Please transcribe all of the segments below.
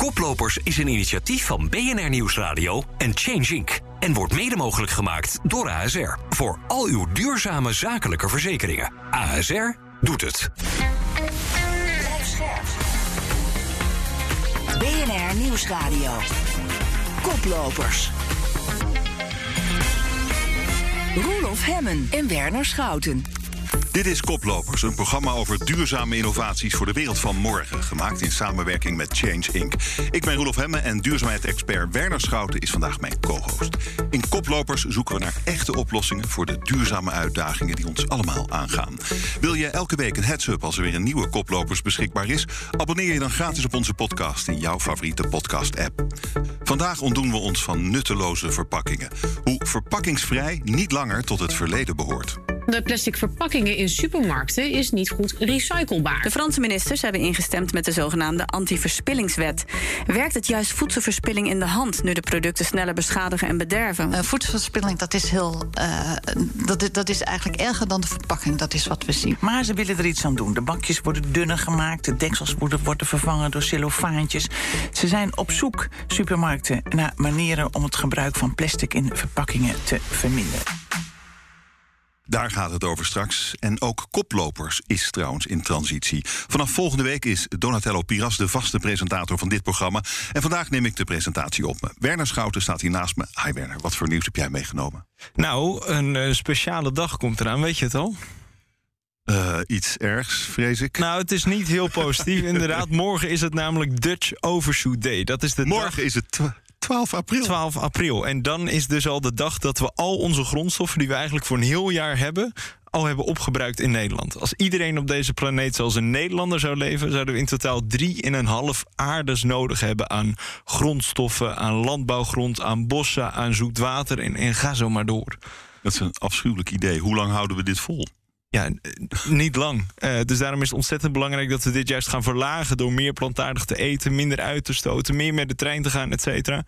Koplopers is een initiatief van BNR Nieuwsradio en Change Inc. En wordt mede mogelijk gemaakt door ASR. Voor al uw duurzame zakelijke verzekeringen. ASR doet het. BNR Nieuwsradio. Koplopers. Roelof Hemmen en Werner Schouten. Dit is Koplopers, een programma over duurzame innovaties voor de wereld van morgen. Gemaakt in samenwerking met Change Inc. Ik ben Roelof Hemme en duurzaamheidsexpert Werner Schouten is vandaag mijn co-host. In Koplopers zoeken we naar echte oplossingen voor de duurzame uitdagingen die ons allemaal aangaan. Wil je elke week een heads-up als er weer een nieuwe Koplopers beschikbaar is? Abonneer je dan gratis op onze podcast in jouw favoriete podcast-app. Vandaag ontdoen we ons van nutteloze verpakkingen. Hoe verpakkingsvrij niet langer tot het verleden behoort. De plastic verpakkingen in supermarkten is niet goed recyclebaar. De Franse ministers hebben ingestemd met de zogenaamde anti-verspillingswet. Werkt het juist voedselverspilling in de hand nu de producten sneller beschadigen en bederven? Uh, voedselverspilling, dat is heel. Uh, dat, dat is eigenlijk erger dan de verpakking. Dat is wat we zien. Maar ze willen er iets aan doen. De bakjes worden dunner gemaakt, de deksels worden, worden vervangen door cellofaantjes. Ze zijn op zoek, supermarkten, naar manieren om het gebruik van plastic in verpakkingen te verminderen. Daar gaat het over straks. En ook Koplopers is trouwens in transitie. Vanaf volgende week is Donatello Piras de vaste presentator van dit programma. En vandaag neem ik de presentatie op me. Werner Schouten staat hier naast me. Hi Werner, wat voor nieuws heb jij meegenomen? Nou, een uh, speciale dag komt eraan, weet je het al? Uh, iets ergs, vrees ik. Nou, het is niet heel positief. Inderdaad, morgen is het namelijk Dutch Overshoot Day. Dat is de morgen dag... is het 12 april. 12 april. En dan is dus al de dag dat we al onze grondstoffen die we eigenlijk voor een heel jaar hebben, al hebben opgebruikt in Nederland. Als iedereen op deze planeet zoals een Nederlander zou leven, zouden we in totaal 3,5 aardes nodig hebben aan grondstoffen, aan landbouwgrond, aan bossen, aan zoet water en, en ga zo maar door. Dat is een afschuwelijk idee. Hoe lang houden we dit vol? Ja, niet lang. Uh, dus daarom is het ontzettend belangrijk dat we dit juist gaan verlagen door meer plantaardig te eten, minder uit te stoten, meer met de trein te gaan, et cetera.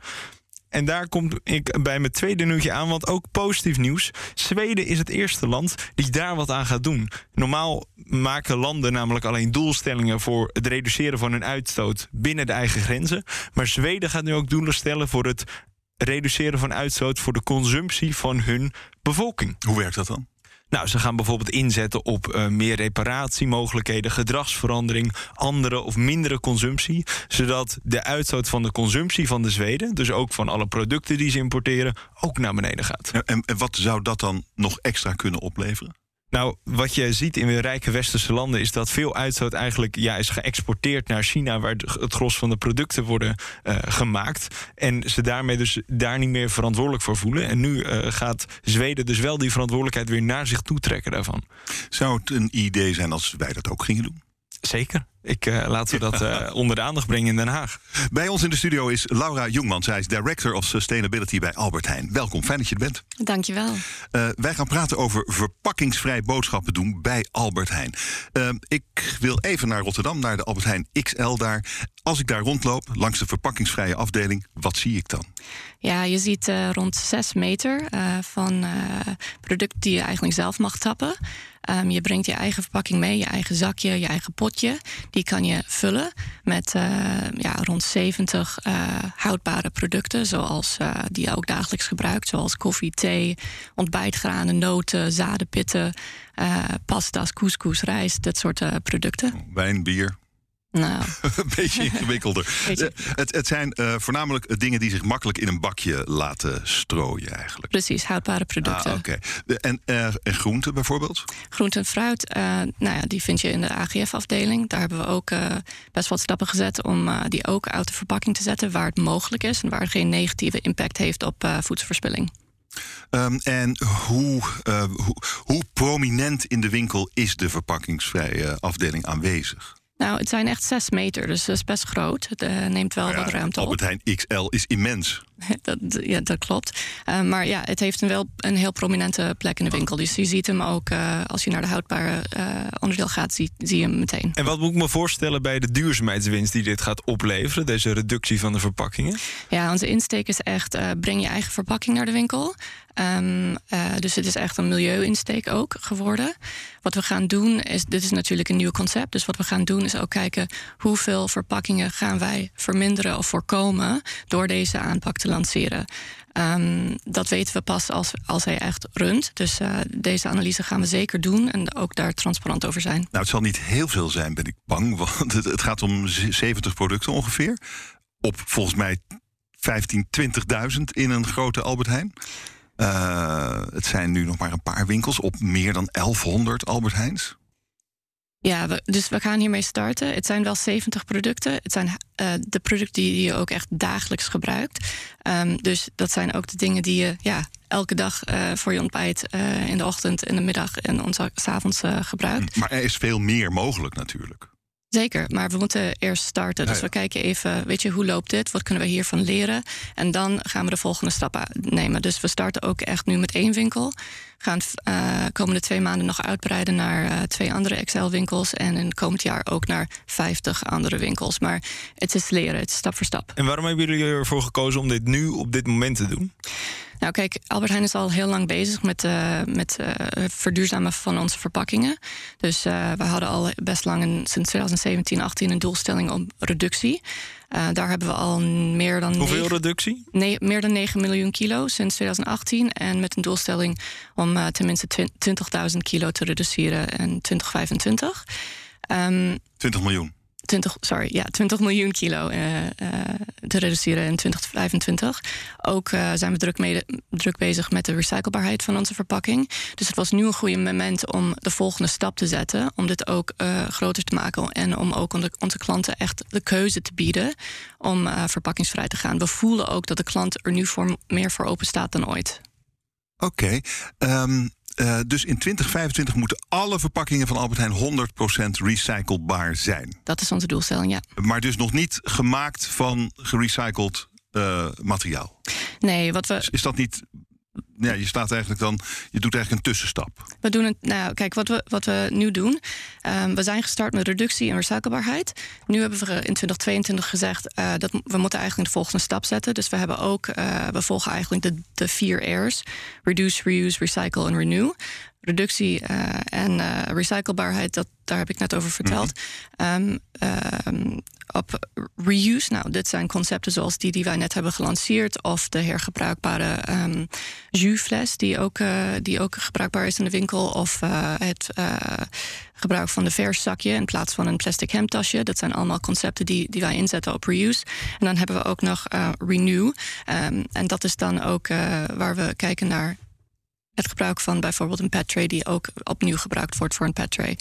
En daar kom ik bij mijn tweede nieuwtje aan, want ook positief nieuws. Zweden is het eerste land die daar wat aan gaat doen. Normaal maken landen namelijk alleen doelstellingen voor het reduceren van hun uitstoot binnen de eigen grenzen. Maar Zweden gaat nu ook doelen stellen voor het reduceren van uitstoot voor de consumptie van hun bevolking. Hoe werkt dat dan? Nou, ze gaan bijvoorbeeld inzetten op uh, meer reparatiemogelijkheden, gedragsverandering, andere of mindere consumptie, zodat de uitstoot van de consumptie van de Zweden, dus ook van alle producten die ze importeren, ook naar beneden gaat. En, en wat zou dat dan nog extra kunnen opleveren? Nou, wat je ziet in rijke westerse landen is dat veel uitstoot eigenlijk ja, is geëxporteerd naar China, waar het gros van de producten worden uh, gemaakt. En ze daarmee dus daar niet meer verantwoordelijk voor voelen. En nu uh, gaat Zweden dus wel die verantwoordelijkheid weer naar zich toe trekken daarvan. Zou het een idee zijn als wij dat ook gingen doen? Zeker. Ik, uh, laten we dat uh, onder de aandacht brengen in Den Haag. Bij ons in de studio is Laura Jongman. Zij is Director of Sustainability bij Albert Heijn. Welkom, fijn dat je er bent. Dankjewel. Uh, wij gaan praten over verpakkingsvrij boodschappen doen bij Albert Heijn. ik wil even naar Rotterdam, naar de Albert Heijn XL daar. Als ik daar rondloop, langs de verpakkingsvrije afdeling, wat zie ik dan? Ja, je ziet uh, rond 6 meter uh, van uh, producten die je eigenlijk zelf mag tappen. Um, je brengt je eigen verpakking mee, je eigen zakje, je eigen potje. Die kan je vullen met ja, rond 70 houdbare producten, zoals die je ook dagelijks gebruikt, zoals koffie, thee, ontbijtgranen, noten, zaden, pitten, pasta's, couscous, rijst, dat soort producten. Wijn, bier. Nou. een beetje ingewikkelder. Beetje. Uh, het, het, zijn uh, voornamelijk dingen die zich makkelijk in een bakje laten strooien, eigenlijk. Precies, houdbare producten. Ah, Oké. Okay. En, uh, en groenten bijvoorbeeld? Groente en fruit, nou ja, die vind je in de AGF-afdeling. Daar hebben we ook best wat stappen gezet om die ook uit de verpakking te zetten, waar het mogelijk is en waar het geen negatieve impact heeft op voedselverspilling. Um, en hoe, hoe, hoe prominent in de winkel is de verpakkingsvrije afdeling aanwezig? Nou, het zijn echt 6 meter, dus dat is best groot. Het uh, neemt wel nou ja, wat ruimte Albert op. Heijn XL is immens. dat, ja, dat klopt. Uh, maar ja, het heeft een wel een heel prominente plek in de winkel. Dus je ziet hem ook uh, als je naar de houdbare uh, onderdeel gaat, zie, zie je hem meteen. En wat moet ik me voorstellen bij de duurzaamheidswinst die dit gaat opleveren, deze reductie van de verpakkingen? Ja, onze insteek is echt: breng je eigen verpakking naar de winkel. Um, uh, dus het is echt een milieu-insteek ook geworden. Wat we gaan doen is, dit is natuurlijk een nieuw concept. Dus wat we gaan doen is ook kijken hoeveel verpakkingen gaan wij verminderen of voorkomen door deze aanpak te lanceren. Um, dat weten we pas als, als hij echt runt. Dus uh, deze analyse gaan we zeker doen en ook daar transparant over zijn. Nou, het zal niet heel veel zijn, ben ik bang. Want het, gaat om 70 producten ongeveer. Op volgens mij 15, 20.000 in een grote Albert Heijn. Uh, het zijn nu nog maar een paar winkels op meer dan 1100 Albert Heijns. Ja, dus we gaan hiermee starten. Het zijn wel 70 producten. Het zijn uh, de producten die je ook echt dagelijks gebruikt. Um, dus dat zijn ook de dingen die je ja, elke dag uh, voor je ontbijt uh, in de ochtend, in de middag en ons avonds gebruikt. Maar er is veel meer mogelijk natuurlijk. Zeker, maar we moeten eerst starten. Dus we kijken even, weet je, hoe loopt dit? Wat kunnen we hiervan leren? En dan gaan we de volgende stappen nemen. Dus we starten ook echt nu met één winkel. Gaan uh, komende twee maanden nog uitbreiden naar uh, twee andere Excel-winkels. En in het komend jaar ook naar 50 andere winkels. Maar het is leren, het is stap voor stap. En waarom hebben jullie ervoor gekozen om dit nu op dit moment te doen? Nou, kijk, Albert Heijn is al heel lang bezig met, uh, met uh, verduurzamen van onze verpakkingen. Dus uh, we hadden al best lang, een, sinds 2017, 18 een doelstelling om reductie. daar hebben we al meer dan. Hoeveel 9, reductie? Nee, meer dan 9 miljoen kilo sinds 2018. En met een doelstelling om tenminste 20.000 kilo te reduceren in 2025. Um, 20 miljoen. 20, sorry, ja, 20 miljoen kilo uh, uh, te reduceren in 2025. Ook uh, zijn we druk, mede, druk bezig met de recyclebaarheid van onze verpakking. Dus het was nu een goede moment om de volgende stap te zetten. Om dit ook groter te maken. En om ook onze, klanten echt de keuze te bieden om verpakkingsvrij te gaan. We voelen ook dat de klant er nu voor, meer voor open staat dan ooit. Oké. Um... Uh, dus in 2025 moeten alle verpakkingen van Albert Heijn 100% recyclebaar zijn. Dat is onze doelstelling, ja. Maar dus nog niet gemaakt van gerecycled uh, materiaal. Nee, wat we. Is, is dat niet ja, je staat eigenlijk dan, je doet eigenlijk een tussenstap. We doen het, nou kijk, wat we, wat we nu doen, um, we zijn gestart met reductie en recyclebaarheid. Nu hebben we in 2022 gezegd uh, dat we moeten eigenlijk de volgende stap zetten. Dus we hebben ook, uh, we volgen eigenlijk de, de vier R's: reduce, reuse, recycle en renew reductie uh, en uh, recyclebaarheid, dat, daar heb ik net over verteld. Mm -hmm. um, op reuse, nou, dit zijn concepten zoals die die wij net hebben gelanceerd, of de hergebruikbare um, jusfles, die ook, uh, die ook gebruikbaar is in de winkel, of het gebruik van de verszakje in plaats van een plastic hemdtasje. Dat zijn allemaal concepten die, die wij inzetten op reuse. En dan hebben we ook nog renew. Um, en dat is dan ook waar we kijken naar het gebruik van bijvoorbeeld een pet tray die ook opnieuw gebruikt wordt voor een pet tray.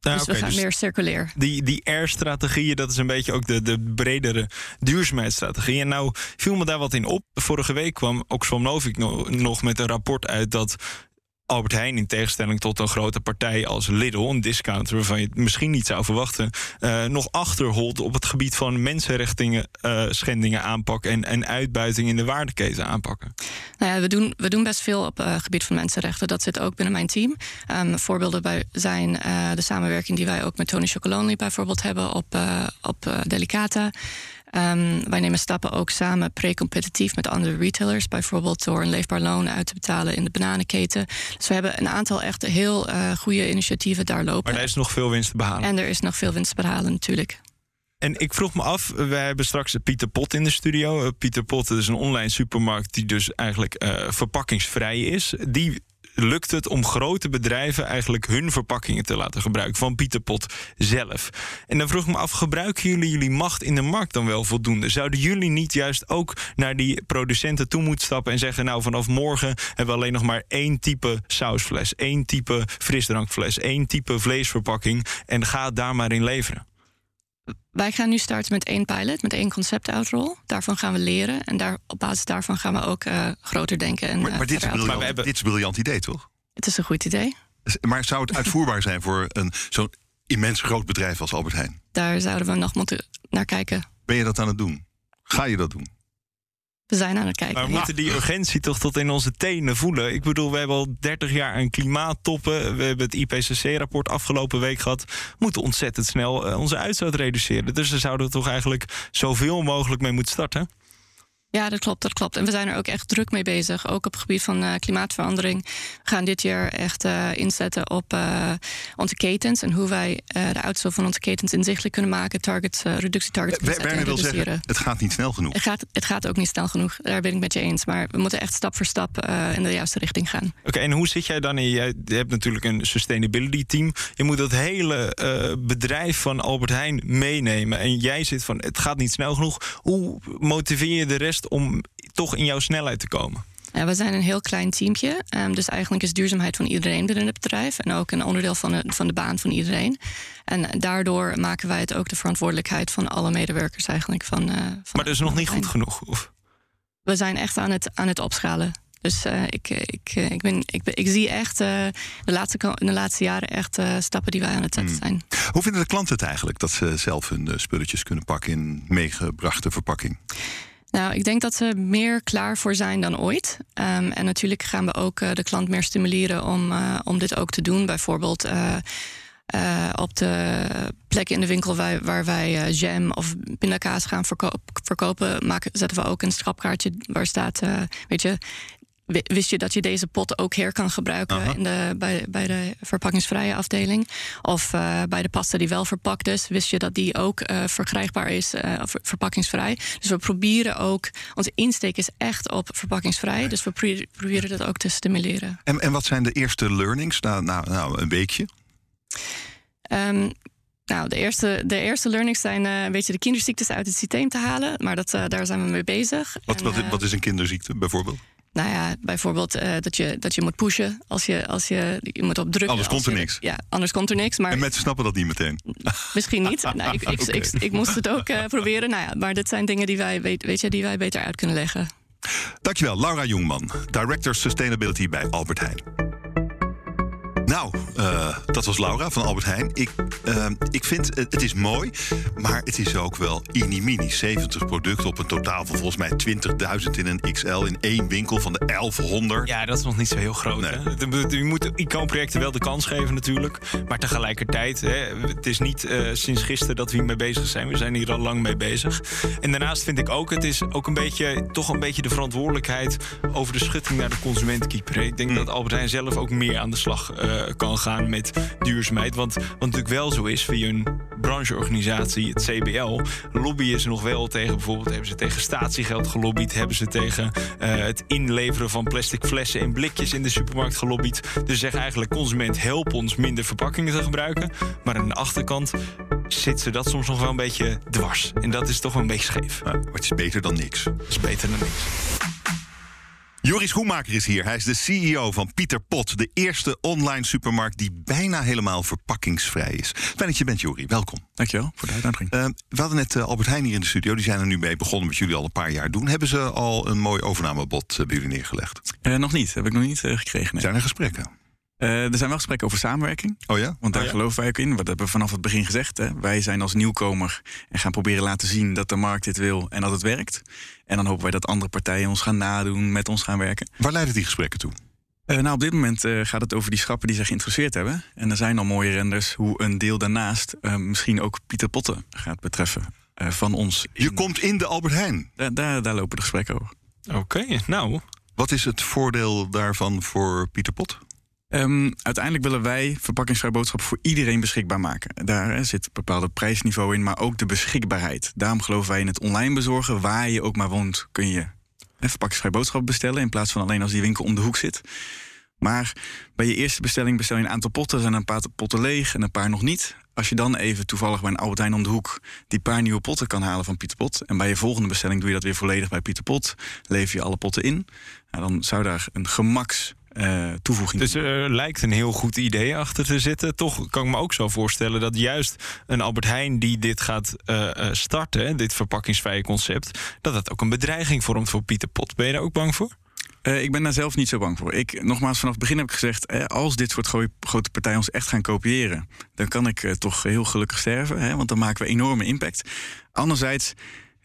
Nou, dus okay, we gaan dus meer circulair. Die, die R-strategieën, dat is een beetje ook de, de bredere duurzaamheidsstrategie. En nou viel me daar wat in op. Vorige week kwam Oxfam Novik nog met een rapport uit dat Albert Heijn, in tegenstelling tot een grote partij als Lidl, een discounter waarvan je het misschien niet zou verwachten, uh, nog achterholt op het gebied van mensenrechtingen, uh, schendingen aanpakken en, en uitbuiting in de waardeketen aanpakken? Nou ja, we doen, we doen best veel op het uh, gebied van mensenrechten. Dat zit ook binnen mijn team. Um, voorbeelden bij zijn de samenwerking die wij ook met Tony Chocolonely bijvoorbeeld hebben op, op Delicata. Um, wij nemen stappen ook samen pre-competitief met andere retailers. Bijvoorbeeld door een leefbaar loon uit te betalen in de bananenketen. Dus we hebben een aantal echt heel uh, goede initiatieven daar lopen. Maar er is nog veel winst te behalen. En er is nog veel winst te behalen, natuurlijk. En ik vroeg me af, we hebben straks Pieter Pot in de studio. Uh, Pieter Pot is een online supermarkt die dus eigenlijk uh, verpakkingsvrij is. Die lukt het om grote bedrijven eigenlijk hun verpakkingen te laten gebruiken van Pieter Pot zelf. En dan vroeg ik me af, gebruiken jullie jullie macht in de markt dan wel voldoende? Zouden jullie niet juist ook naar die producenten toe moeten stappen en zeggen, nou vanaf morgen hebben we alleen nog maar één type sausfles, één type frisdrankfles, één type vleesverpakking en ga daar maar in leveren? Wij gaan nu starten met één pilot, met één concept-outrol. Daarvan gaan we leren en daar, op basis daarvan gaan we ook uh, groter denken. En, maar, maar, dit, is briljant, maar hebben... dit is een briljant idee, toch? Het is een goed idee. Maar zou het uitvoerbaar zijn voor een zo'n immens groot bedrijf als Albert Heijn? Daar zouden we nog moeten naar kijken. Ben je dat aan het doen? Ga je dat doen? We zijn aan het kijken. Maar we moeten die urgentie toch tot in onze tenen voelen. Ik bedoel, we hebben al 30 jaar een klimaattoppen. We hebben het IPCC-rapport afgelopen week gehad. We moeten ontzettend snel eh, onze uitstoot reduceren. Dus daar zouden we toch eigenlijk zoveel mogelijk mee moeten starten. Ja, dat klopt, dat klopt. En we zijn er ook echt druk mee bezig. Ook op het gebied van uh, klimaatverandering. We gaan dit jaar echt uh, inzetten op uh, onze ketens en hoe wij de uitstoot van onze ketens inzichtelijk kunnen maken, targets, reductietargets Werner wil zeggen, het gaat niet snel genoeg. Het gaat, het gaat ook niet snel genoeg. Daar ben ik met je eens. Maar we moeten echt stap voor stap in de juiste richting gaan. Oké, okay, en hoe zit jij dan in? Jij hebt natuurlijk een sustainability team. Je moet dat hele bedrijf van Albert Heijn meenemen. En jij zit van, het gaat niet snel genoeg. Hoe motiveer je de rest om toch in jouw snelheid te komen? Ja, we zijn een heel klein teampje. Um, dus eigenlijk is duurzaamheid van iedereen binnen het bedrijf. En ook een onderdeel van de, van de baan van iedereen. En daardoor maken wij het ook de verantwoordelijkheid van alle medewerkers eigenlijk. Van, uh, van maar dat is nog niet goed genoeg? Of? We zijn echt aan het, aan het opschalen. Dus uh, ik, ik, ik, ben, ik, ik zie echt uh, de, laatste, de laatste jaren echt uh, stappen die wij aan het zetten zijn. Hmm. Hoe vinden de klanten het eigenlijk dat ze zelf hun spulletjes kunnen pakken in meegebrachte verpakking? Nou, ik denk dat ze meer klaar voor zijn dan ooit. Um, en natuurlijk gaan we ook uh, de klant meer stimuleren om, uh, om dit ook te doen. Bijvoorbeeld uh, op de plekken in de winkel waar, waar wij jam of pindakaas gaan verkopen, maken, zetten we ook een strapkaartje waar staat, weet je, wist je dat je deze pot ook her kan gebruiken in de, bij, bij de verpakkingsvrije afdeling? Of uh, bij de pasta die wel verpakt is, wist je dat die ook uh, verkrijgbaar is, uh, ver, verpakkingsvrij? Dus we proberen ook, onze insteek is echt op verpakkingsvrij, dus we pro proberen dat ook te stimuleren. En, en wat zijn de eerste learnings na een weekje? Um, nou, de eerste, de eerste learnings zijn uh, een beetje de kinderziektes uit het systeem te halen. Maar dat, uh, daar zijn we mee bezig. Wat, en, wat, wat is een kinderziekte bijvoorbeeld? Nou ja, bijvoorbeeld uh, dat, je, dat je moet pushen. Als je, als je, je moet op drukken. Anders komt er je, niks. Ja, anders komt er niks. Maar en mensen snappen dat niet meteen. Misschien niet. nou, ik, ik, okay. ik, ik, moest het ook uh, proberen. Nou ja, maar dit zijn dingen die wij, weet, weet je, die wij beter uit kunnen leggen. Dankjewel, Laura Jongman, Director Sustainability bij Albert Heijn. Nou, uh, dat was Laura van Albert Heijn. Ik, uh, ik vind het, het is mooi, maar het is ook wel mini 70 producten op een totaal van volgens mij 20.000 in een XL in één winkel van de 1100. Ja, dat is nog niet zo heel groot. Nee. Hè? Je moet icoonprojecten wel de kans geven natuurlijk. Maar tegelijkertijd, hè, het is niet uh, sinds gisteren dat we hiermee bezig zijn. We zijn hier al lang mee bezig. En daarnaast vind ik ook, het is ook een beetje, toch een beetje de verantwoordelijkheid over de schutting naar de consument keeper. Ik denk mm. dat Albert Heijn zelf ook meer aan de slag kan gaan met duurzaamheid. Want wat natuurlijk wel zo is, via een brancheorganisatie, het CBL, lobbyen ze nog wel tegen bijvoorbeeld, hebben ze tegen statiegeld gelobbyd, hebben ze tegen uh, het inleveren van plastic flessen en blikjes in de supermarkt gelobbyd. Dus zeg eigenlijk, consument, help ons minder verpakkingen te gebruiken. Maar aan de achterkant zit ze dat soms nog wel een beetje dwars. En dat is toch een beetje scheef. Ja, maar het is beter dan niks. Het is beter dan niks. Joris Schoenmaker is hier. Hij is de CEO van Pieter Pot, de eerste online supermarkt die bijna helemaal verpakkingsvrij is. Fijn dat je bent, Jori. Welkom. Dankjewel voor de uitnodiging. Uh, we hadden net uh, Albert Heijn hier in de studio. Die zijn er nu mee begonnen met jullie al een paar jaar doen. Hebben ze al een mooi overnamebod uh, bij jullie neergelegd? Uh, nog niet. Heb ik nog niet gekregen. Nee. Zijn er gesprekken? Uh, er zijn wel gesprekken over samenwerking. Oh ja? Want daar oh ja? geloven wij ook in. Wat hebben we vanaf het begin gezegd. Hè? Wij zijn als nieuwkomer en gaan proberen laten zien dat de markt dit wil en dat het werkt. En dan hopen wij dat andere partijen ons gaan nadoen, met ons gaan werken. Waar leiden die gesprekken toe? Uh, nou, op dit moment uh, gaat het over die schappen die zich geïnteresseerd hebben. En er zijn al mooie renders hoe een deel daarnaast misschien ook Pieter Potten gaat betreffen van ons. In... Je komt in de Albert Heijn? Da daar, daar lopen de gesprekken over. Oké, okay, nou. Wat is het voordeel daarvan voor Pieter Pot? Um, uiteindelijk willen wij verpakkingsvrij boodschap voor iedereen beschikbaar maken. Daar zit een bepaald prijsniveau in, maar ook de beschikbaarheid. Daarom geloven wij in het online bezorgen. Waar je ook maar woont, kun je hè, verpakkingsvrij boodschap bestellen. In plaats van alleen als die winkel om de hoek zit. Maar bij je eerste bestelling bestel je een aantal potten. Zijn een paar potten leeg en een paar nog niet. Als je dan even toevallig bij een Heijn om de hoek... die paar nieuwe potten kan halen van Pieter Pot... en bij je volgende bestelling doe je dat weer volledig bij Pieter Pot... lever je alle potten in. Nou, dan zou daar een gemaks uh, toevoeging. Dus er uh, lijkt een heel goed idee achter te zitten. Toch kan ik me ook zo voorstellen dat juist een Albert Heijn die dit gaat uh, starten, dit verpakkingsvrije concept, dat dat ook een bedreiging vormt voor Pieter Pot. Ben je daar ook bang voor? Uh, ik ben daar zelf niet zo bang voor. Ik, nogmaals, vanaf het begin heb ik gezegd... Eh, als dit soort grote partijen ons echt gaan kopiëren... dan kan ik uh, toch heel gelukkig sterven, hè, want dan maken we enorme impact. Anderzijds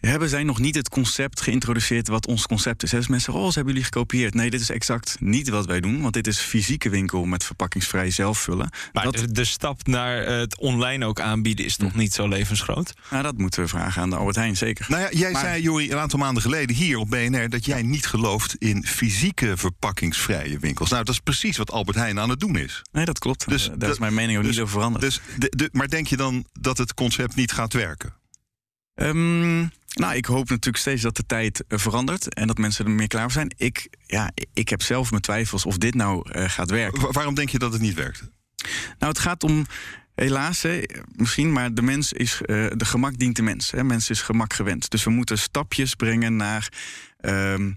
hebben zij nog niet het concept geïntroduceerd wat ons concept is. Dus mensen zeggen, oh, ze hebben jullie gekopieerd. Nee, dit is exact niet wat wij doen, want dit is fysieke winkel met verpakkingsvrij zelfvullen. Maar dat, de, de stap naar het online ook aanbieden is toch niet zo levensgroot? nou, dat moeten we vragen aan de Albert Heijn, zeker. Nou ja, jij Maar- zei, Jori, een aantal maanden geleden hier op BNR... dat jij niet gelooft in fysieke verpakkingsvrije winkels. Nou, dat is precies wat Albert Heijn aan het doen is. Nee, dat klopt. Dus Dus, daar dat- is mijn mening ook dus- niet over veranderd. Dus de, de, maar denk je dan dat het concept niet gaat werken? Ehm, nou, ik hoop natuurlijk steeds dat de tijd eh, verandert en dat mensen er meer klaar voor zijn. Ik, ja, ik heb zelf mijn twijfels of dit nou eh, gaat werken. Wa- waarom denk je dat het niet werkt? Nou, het gaat om, helaas, hè, misschien, maar de mens is, eh, de gemak dient de mens. Hè. Mens is gemak gewend. Dus we moeten stapjes brengen naar ehm,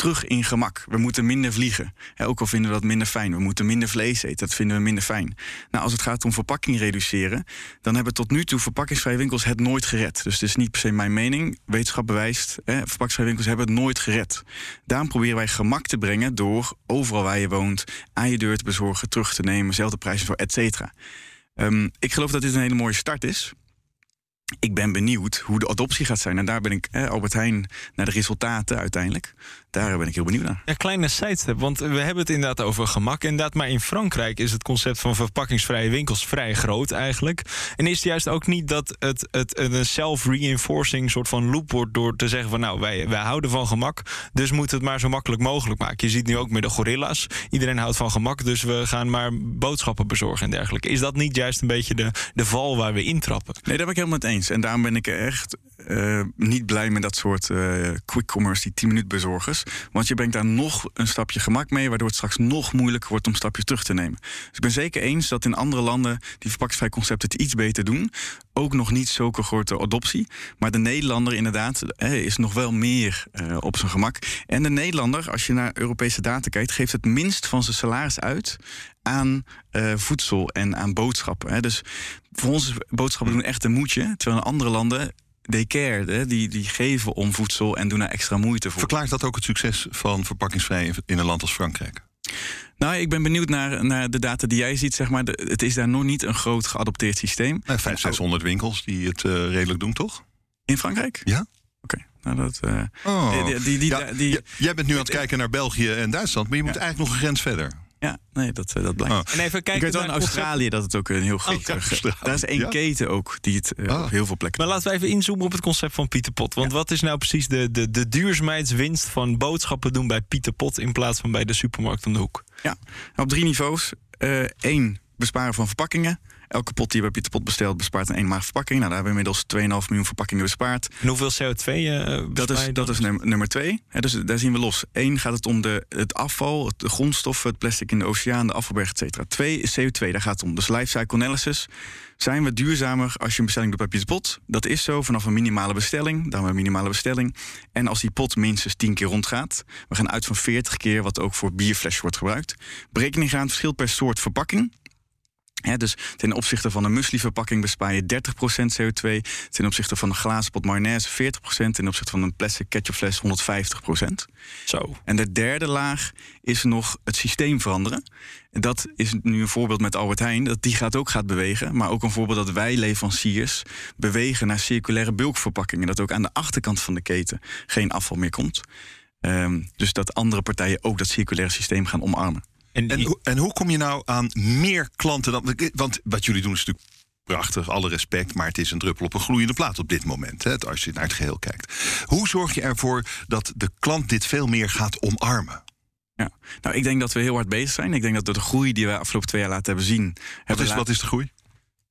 terug in gemak. We moeten minder vliegen. Ook al vinden we dat minder fijn. We moeten minder vlees eten. Dat vinden we minder fijn. Nou, als het gaat om verpakking reduceren, dan hebben tot nu toe verpakkingsvrije winkels het nooit gered. Dus het is niet per se mijn mening. Wetenschap bewijst, hè, verpakkingsvrije winkels hebben het nooit gered. Daarom proberen wij gemak te brengen door overal waar je woont aan je deur te bezorgen, terug te nemen, zelfde prijzen voor, et cetera. Ehm, ik geloof dat dit een hele mooie start is. Ik ben benieuwd hoe de adoptie gaat zijn. En daar ben ik, Albert Heijn, naar de resultaten uiteindelijk. Daar ben ik heel benieuwd naar. Ja, kleine sidestep, want we hebben het inderdaad over gemak. Inderdaad, maar in Frankrijk is het concept van verpakkingsvrije winkels vrij groot eigenlijk. En is het juist ook niet dat het, het een self-reinforcing soort van loop wordt door te zeggen van nou, wij, wij houden van gemak, dus moeten het maar zo makkelijk mogelijk maken. Je ziet nu ook met de gorilla's, iedereen houdt van gemak, dus we gaan maar boodschappen bezorgen en dergelijke. Is dat niet juist een beetje de, de val waar we intrappen? Nee, daar ben ik helemaal met eens. En daarom ben ik echt eh, niet blij met dat soort eh, quick commerce, die 10 minuten bezorgers. Want je brengt daar nog een stapje gemak mee, waardoor het straks nog moeilijker wordt om stapjes terug te nemen. Dus ik ben zeker eens dat in andere landen die verpakkingsvrij concepten het iets beter doen. Ook nog niet zulke grote adoptie. Maar de Nederlander inderdaad hè, is nog wel meer eh, op zijn gemak. En de Nederlander, als je naar Europese data kijkt, geeft het minst van zijn salaris uit aan eh, voedsel en aan boodschappen. Hè. Dus voor ons boodschappen doen echt een moedje. Terwijl in andere landen, they care, hè, die, die geven om voedsel en doen daar extra moeite voor. Verklaart dat ook het succes van verpakkingsvrij in- een land als Frankrijk? Nou, ik ben benieuwd naar, naar de data die jij ziet. Zeg maar. De- het is daar nog niet een groot geadopteerd systeem. Nou, 500, 600 winkels die het eh, redelijk doen, toch? In Frankrijk? Ja. Oké, nou dat... eh, Oh. die, die, die, Ja, jij bent nu aan het kijken naar België en Duitsland, maar je moet eigenlijk nog een grens verder. Ja, nee, dat, eh, dat blijkt. Oh. En even Ik kijken weet wel in Australië dat het ook een heel groot... eh, Australië, daar is één ja. keten ook die het eh, Ah. op heel veel plekken... Maar laten we even inzoomen op het concept van Pieter Pot. Want wat is nou precies de, de, de duurzaamheidswinst van boodschappen doen bij Pieter Pot in plaats van bij de supermarkt om de hoek? Ja, op drie niveaus. Eén, besparen van verpakkingen. Elke pot die je bij Pieter Pot bestelt bespaart een eenmalige verpakking. Nou, daar hebben we inmiddels 2,5 miljoen verpakkingen bespaard. En hoeveel CO2 eh Dat is, dat is num- nummer twee. Hè, dus daar zien we los. Eén gaat het om de, het afval, het- de grondstoffen, het plastic in de oceaan, de afvalberg, et cetera. Twee is CO2, daar gaat het om. Dus lifecycle analysis. Zijn we duurzamer als je een bestelling doet bij Pieter Pot? Dat is zo vanaf een minimale bestelling. Dan een minimale bestelling. En als die pot minstens 10 keer rondgaat. We gaan uit van 40 keer, wat ook voor bierflesjes wordt gebruikt. Berekening gaan verschil per soort verpakking. Dus ten opzichte van een muesli-verpakking bespaar je 30% CO2. Ten opzichte van een glazen pot mayonaise 40%. Ten opzichte van een plastic ketchupfles 150%. Zo. En de derde laag is nog het systeem veranderen. En dat is nu een voorbeeld met Albert Heijn, dat die gaat ook gaat bewegen. Maar ook een voorbeeld dat wij leveranciers bewegen naar circulaire bulkverpakkingen. Dat ook aan de achterkant van de keten geen afval meer komt. Ehm, dus dat andere partijen ook dat circulaire systeem gaan omarmen. En, En, die- hoe- en hoe kom je nou aan meer klanten dan. Want wat jullie doen is natuurlijk prachtig, alle respect, maar het is een druppel op een gloeiende plaat op dit moment, hè, als je naar het geheel kijkt. Hoe zorg je ervoor dat de klant dit veel meer gaat omarmen? Ja. Nou, ik denk dat we heel hard bezig zijn. Ik denk dat door de groei die we afgelopen twee jaar laten hebben zien. Wat hebben is, wat is de groei?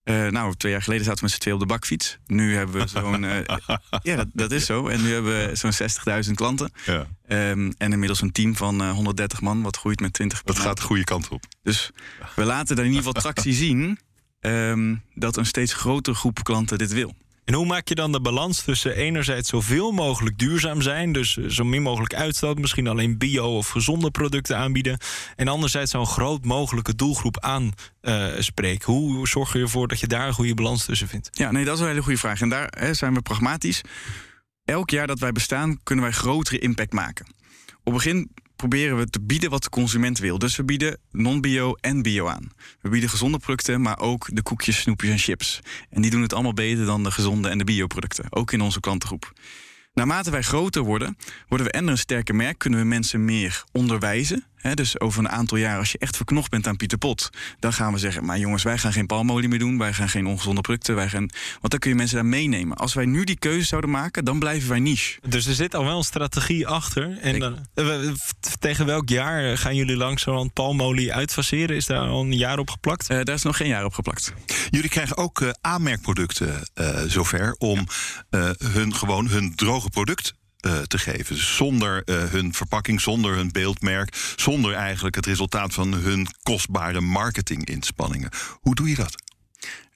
Eh, nou, twee jaar geleden zaten we met z'n twee op de bakfiets. Nu hebben we zo'n. eh, ja, dat, dat is zo. En nu hebben we zo'n 60.000 klanten. Ja. Ehm, en inmiddels een team van eh, 130 man, wat groeit met 20 Dat gaat de goede kant op. Dus we laten daar in ieder geval tractie zien. ehm, dat een steeds grotere groep klanten dit wil. En hoe maak je dan de balans tussen enerzijds zoveel mogelijk duurzaam zijn, dus eh, zo min mogelijk uitstoot, misschien alleen bio of gezonde producten aanbieden, en anderzijds zo'n groot mogelijke doelgroep aanspreken? hoe zorg je ervoor dat je daar een goede balans tussen vindt? Ja, nee, dat is een hele goede vraag. En daar hè, zijn we pragmatisch. Elk jaar dat wij bestaan, kunnen wij grotere impact maken. Op begin proberen we te bieden wat de consument wil. Dus we bieden non-bio en bio aan. We bieden gezonde producten, maar ook de koekjes, snoepjes en chips. En die doen het allemaal beter dan de gezonde en de bioproducten. Ook in onze klantengroep. Naarmate wij groter worden, worden we en een sterker merk, kunnen we mensen meer onderwijzen. Dus over een aantal jaar, als je echt verknocht bent aan Pieter Pot, dan gaan we zeggen: Maar jongens, wij gaan geen palmolie meer doen, wij gaan geen ongezonde producten. Wij gaan... Want dan kun je mensen daar meenemen. Als wij nu die keuze zouden maken, dan blijven wij niche. Dus er zit al wel een strategie achter. En dan, eh, tegen welk jaar gaan jullie langzamerhand palmolie uitfaseren? Is daar al een jaar op geplakt? Uh, daar is nog geen jaar op geplakt. Jullie krijgen ook uh, aanmerkproducten zover om hun gewoon hun droge product uh, te geven. Dus zonder uh, hun verpakking, zonder hun beeldmerk, zonder eigenlijk het resultaat van hun kostbare marketinginspanningen. Hoe doe je dat?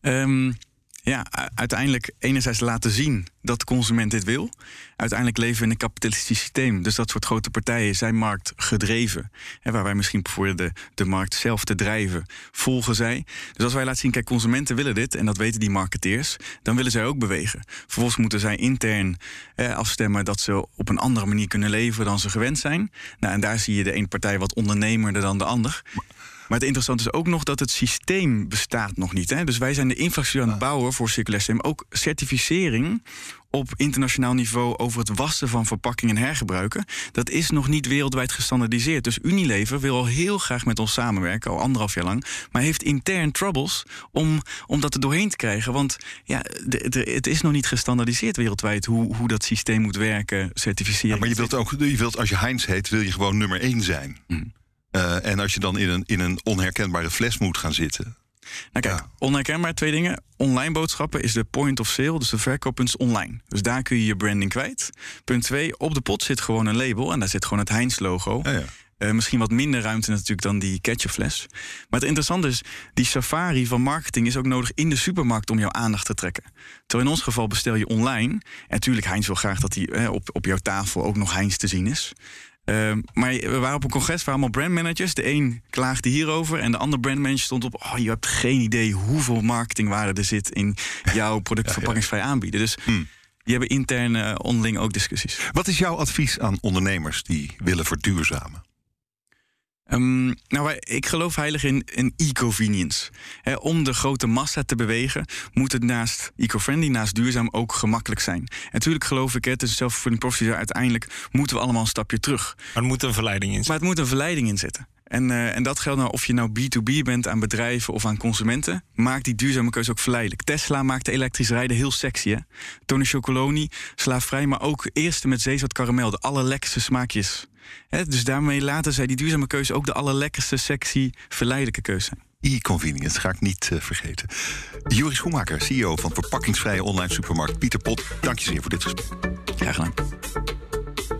Um, ja, uiteindelijk enerzijds laten zien dat de consument dit wil. Uiteindelijk leven we in een kapitalistisch systeem. Dus dat soort grote partijen zijn marktgedreven. En waar wij misschien proberen de, de markt zelf te drijven, volgen zij. Dus als wij laten zien, kijk, consumenten willen dit... en dat weten die marketeers, dan willen zij ook bewegen. Vervolgens moeten zij intern afstemmen... dat ze op een andere manier kunnen leven dan ze gewend zijn. Nou, en daar zie je de ene partij wat ondernemerder dan de ander... Maar het interessante is ook nog dat het systeem bestaat nog niet. Hè? Dus wij zijn de infrastructuur aan het bouwen voor circulair systeem. Ook certificering op internationaal niveau over het wassen van verpakkingen en hergebruiken. Dat is nog niet wereldwijd gestandardiseerd. Dus Unilever wil al heel graag met ons samenwerken, al anderhalf jaar lang. Maar heeft intern troubles om, om dat er doorheen te krijgen. Want ja, de, de, het is nog niet gestandardiseerd wereldwijd hoe, hoe dat systeem moet werken, certificeren. Ja, maar je wilt ook, je wilt, als je Heinz heet, wil je gewoon nummer één zijn. Mm. Uh, en als je dan in een, in een onherkenbare fles moet gaan zitten. Nou kijk, ja. onherkenbaar twee dingen. Online boodschappen is de point of sale, dus de verkooppunt online. Dus daar kun je je branding kwijt. Punt twee, op de pot zit gewoon een label en daar zit gewoon het Heinz-logo. Ja, ja. Uh, misschien wat minder ruimte natuurlijk dan die ketchupfles. Maar het interessante is, die safari van marketing is ook nodig in de supermarkt om jouw aandacht te trekken. Terwijl in ons geval bestel je online. En natuurlijk, Heinz wil graag dat die eh, op, op jouw tafel ook nog Heinz te zien is. Uh, maar we waren op een congres waar allemaal brandmanagers. De een klaagde hierover en de andere brandmanager stond op... oh, je hebt geen idee hoeveel marketingwaarde er zit... in jouw product verpakkingsvrij aanbieden. Dus hmm. die hebben intern uh, onderling ook discussies. Wat is jouw advies aan ondernemers die willen verduurzamen? Um, nou, ik geloof heilig in, in eco-convenience. om de grote massa te bewegen, moet het naast eco-friendly, naast duurzaam ook gemakkelijk zijn. En natuurlijk geloof ik, het is een zelfvervulling procedure. Uiteindelijk moeten we allemaal een stapje terug. Maar het moet een verleiding in zitten. Maar het moet een verleiding in zitten. En, uh, en dat geldt nou of je nou B2B bent aan bedrijven of aan consumenten. Maak die duurzame keuze ook verleidelijk. Tesla maakte elektrisch rijden heel sexy. Hè? Tony Chocoloni, slaafvrij, maar ook eerste met zeezout karamel. De allerlekkerste smaakjes dus daarmee laten zij die duurzame keuze ook de allerlekkerste, sexy, verleidelijke keuze zijn. E-convenience, ga ik niet uh, vergeten. Joris Schoenmaker, CEO van verpakkingsvrije online supermarkt Pieter Pot. Dank je zeer voor dit gesprek. Graag gedaan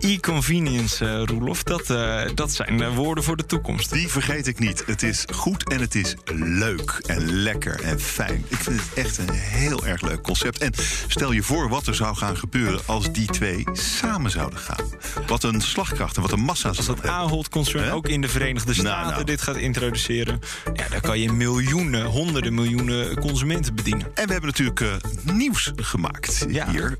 e-convenience, uh, Roelof. Dat, uh, dat zijn uh, woorden voor de toekomst. Die vergeet ik niet. Het is goed en het is leuk en lekker en fijn. Ik vind het echt een heel erg leuk concept. En stel je voor wat er zou gaan gebeuren als die twee samen zouden gaan. Wat een slagkracht en wat een massa Als dat Ahold-concern ook in de Verenigde nou, Staten nou, nou. dit gaat introduceren... Ja, dan kan je miljoenen, honderden miljoenen consumenten bedienen. En we hebben natuurlijk nieuws gemaakt ja. hier.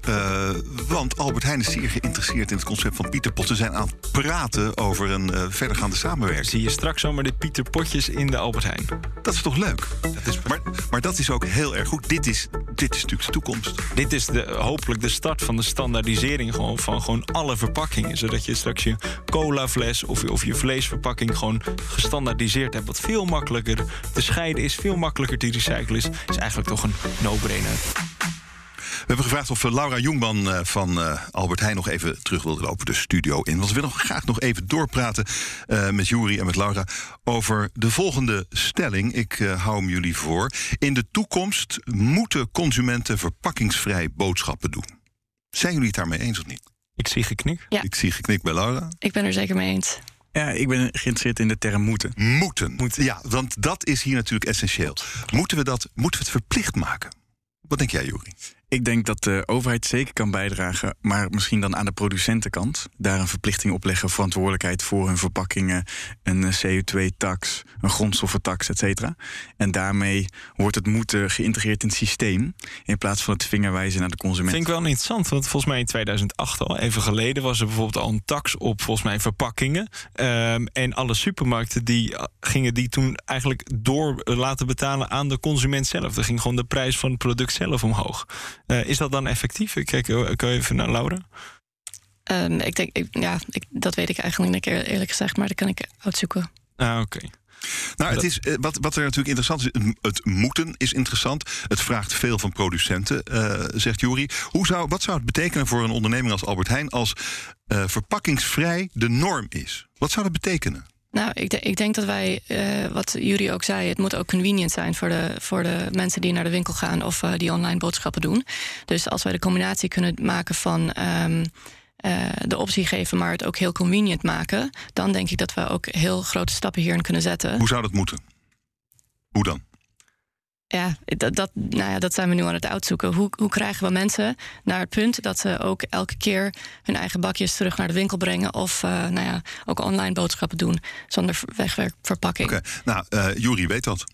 want Albert Heijn is zeer geïnteresseerd in het concept van Pieter Pot. Ze zijn aan het praten over een uh, verdergaande samenwerking. Zie je straks zomaar de Pieter Potjes in de Albert Heijn. Dat is toch leuk? Dat is... Maar, maar dat is ook heel erg goed. Dit is, dit is natuurlijk de toekomst. Dit is de, hopelijk de start van de standaardisering gewoon van gewoon alle verpakkingen. Zodat je straks je colafles of, of je vleesverpakking gewoon gestandaardiseerd hebt. Wat veel makkelijker te scheiden is, veel makkelijker te recyclen is. Is eigenlijk toch een no-brainer. We hebben gevraagd of Laura Jongman eh, van eh, Albert Heijn nog even terug wilde lopen de studio in. Want we willen graag nog even doorpraten met Jury en met Laura over de volgende stelling. Ik hou hem jullie voor. In de toekomst moeten consumenten verpakkingsvrij boodschappen doen. Zijn jullie het daarmee eens of niet? Ik zie geknik. Ja. Ik zie geknik bij Laura. Ik ben er zeker mee eens. Ja, ik ben geïnteresseerd in de term moeten. Moeten. moeten. Ja, want dat is hier natuurlijk essentieel. Moeten we, dat, moeten we het verplicht maken? Wat denk jij, Juri? Ik denk dat de overheid zeker kan bijdragen, maar misschien dan aan de producentenkant. Daar een verplichting op leggen, verantwoordelijkheid voor hun verpakkingen, een CO2-tax, een grondstoffentax, et cetera. En daarmee wordt het moeten geïntegreerd in het systeem, in plaats van het vingerwijzen naar de consument. Vind ik wel interessant, want volgens mij in 2008 al, even geleden, was er bijvoorbeeld al een tax op volgens mij verpakkingen. Um, en alle supermarkten die gingen die toen eigenlijk door laten betalen aan de consument zelf. Er ging gewoon de prijs van het product zelf omhoog. Uh, is dat dan effectief? Ik kijk, ik even naar Laura. Ehm, ik denk, ik- ja, ik, dat weet ik eigenlijk niet eer- eerlijk gezegd, maar dat kan ik uitzoeken. Ah, oké. Nou, het is, eh, wat, wat er natuurlijk interessant is, het- het moeten is interessant. Het vraagt veel van producenten, eh, zegt Jury. Hoe zou, wat zou het betekenen voor een onderneming als Albert Heijn als eh, verpakkingsvrij de norm is? Wat zou dat betekenen? Nou, ik, ik denk dat wij, eh, wat Jury ook zei, het moet ook convenient zijn voor de, voor de mensen die naar de winkel gaan of eh, die online boodschappen doen. Dus als wij de combinatie kunnen maken van ehm, eh, de optie geven, maar het ook heel convenient maken, dan denk ik dat we ook heel grote stappen hierin kunnen zetten. Hoe zou dat moeten? Hoe dan? Ja, dat, dat, nou ja, dat zijn we nu aan het uitzoeken. Hoe, hoe krijgen we mensen naar het punt dat ze ook elke keer hun eigen bakjes terug naar de winkel brengen of eh, nou ja, ook online boodschappen doen zonder wegwerkverpakking? Oké, nou, eh Jury weet dat.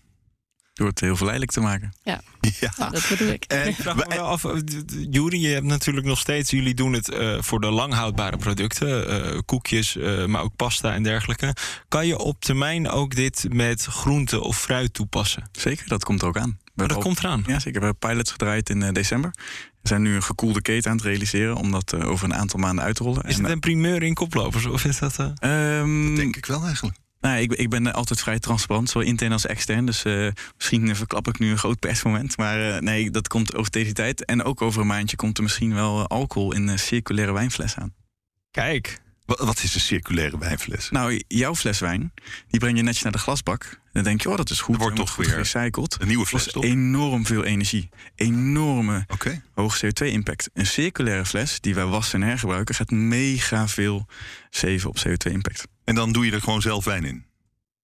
Door het heel verleidelijk te maken. Ja, Ja. dat bedoel ik. En, Ik vraag me wel af, eh, d- Jury, je hebt natuurlijk nog steeds, jullie doen het eh, voor de langhoudbare producten, eh, koekjes, eh, maar ook pasta en dergelijke. Kan je op termijn ook dit met groente of fruit toepassen? Zeker, dat komt er ook aan. Maar dat komt eraan. Ja, zeker. We hebben pilots gedraaid in eh, december. We zijn nu een gekoelde keten aan het realiseren om dat eh, over een aantal maanden uit te rollen. Is En, het een primeur in koplopers of is dat... eh, ehm, denk ik wel eigenlijk. Nou, ik, ik ben altijd vrij transparant, zowel intern als extern. Dus eh, misschien verklap ik nu een groot persmoment. Maar eh, nee, dat komt over deze tijd. En ook over een maandje komt er misschien wel eh, alcohol in circulaire wijnfles aan. Kijk. Wat, is een circulaire wijnfles? Nou, jouw fles wijn, die breng je netjes naar de glasbak. Dan denk je, oh, dat is goed. Er wordt en toch weer gerecycled. Een nieuwe fles, toch? enorm veel energie. Enorme hoge CO2-impact. Een circulaire fles die wij wassen en hergebruiken... gaat mega veel zeven op CO2-impact. En dan doe je er gewoon zelf wijn in.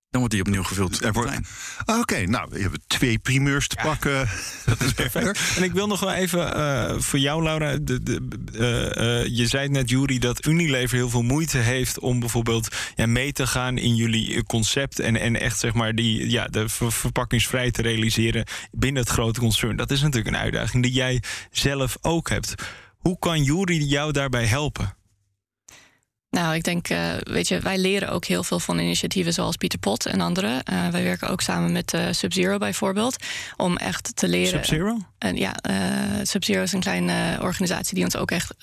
Dan wordt die opnieuw gevuld. Er Ah, Oké, nou, we hebben twee primeurs te pakken. Dat is perfect. En ik wil nog wel even eh, voor jou, Laura. De, de, eh, eh, je zei net, Jury, dat Unilever heel veel moeite heeft om bijvoorbeeld ja, mee te gaan in jullie concept. En, en echt zeg maar die, ja, de ver- verpakkingsvrij te realiseren binnen het grote concern. Dat is natuurlijk een uitdaging die jij zelf ook hebt. Hoe kan Jury jou daarbij helpen? Nou, ik denk, eh, weet je, wij leren ook heel veel van initiatieven zoals Pieter Pot en anderen. Eh, wij werken ook samen met eh, Sub-Zero bijvoorbeeld, om echt te leren. Sub-Zero? En ja, Sub-Zero is een kleine organisatie die ons ook echt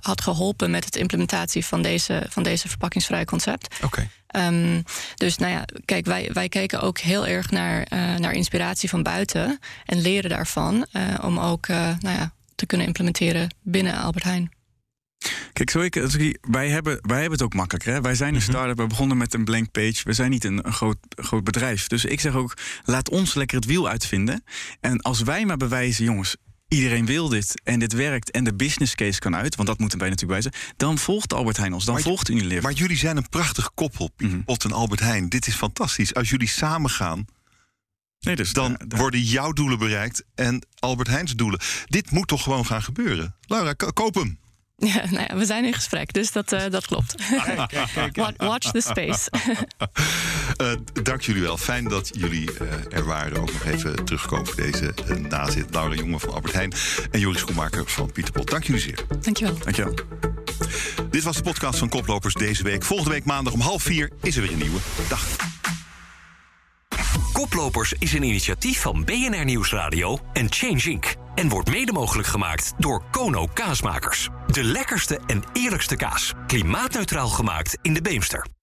had geholpen met het implementatie van deze, van deze verpakkingsvrij concept. Oké. Ehm, dus nou ja, kijk, wij, wij keken ook heel erg naar, naar inspiratie van buiten en leren daarvan om ook nou ja, te kunnen implementeren binnen Albert Heijn. Kijk, zo ik, wij, hebben, wij hebben het ook makkelijker. Hè? Wij zijn een start-up, we begonnen met een blank page. We zijn niet een, een groot, groot bedrijf. Dus ik zeg ook, laat ons lekker het wiel uitvinden. En als wij maar bewijzen, jongens, iedereen wil dit en dit werkt... en de business case kan uit, want dat moeten wij natuurlijk wijzen... dan volgt Albert Heijn ons, dan Maar- volgt Unilever. Maar jullie zijn een prachtig koppel, Pieter Pot en Albert Heijn. Dit is fantastisch. Als jullie samen gaan, nee, dus dan daar- worden jouw doelen bereikt en Albert Heijn's doelen. Dit moet toch gewoon gaan gebeuren? Laura, ko- koop hem. Ja, nou ja, we zijn in gesprek, dus dat, eh, dat klopt. Wa- Watch the space. Eh, dank jullie wel. Fijn dat jullie eh, er waren. Ook nog even terugkomen voor deze eh, nazit. Laura Jonge van Albert Heijn en Joris Schoenmaker van Pieter Pot. Dank jullie zeer. Dankjewel. Dankjewel. Dit was de podcast van Koplopers deze week. Volgende week maandag om half vier is er weer een nieuwe. Dag. Koplopers is een initiatief van BNR Nieuwsradio en Change Inc. En wordt mede mogelijk gemaakt door Kono Kaasmakers. De lekkerste en eerlijkste kaas. Klimaatneutraal gemaakt in de Beemster.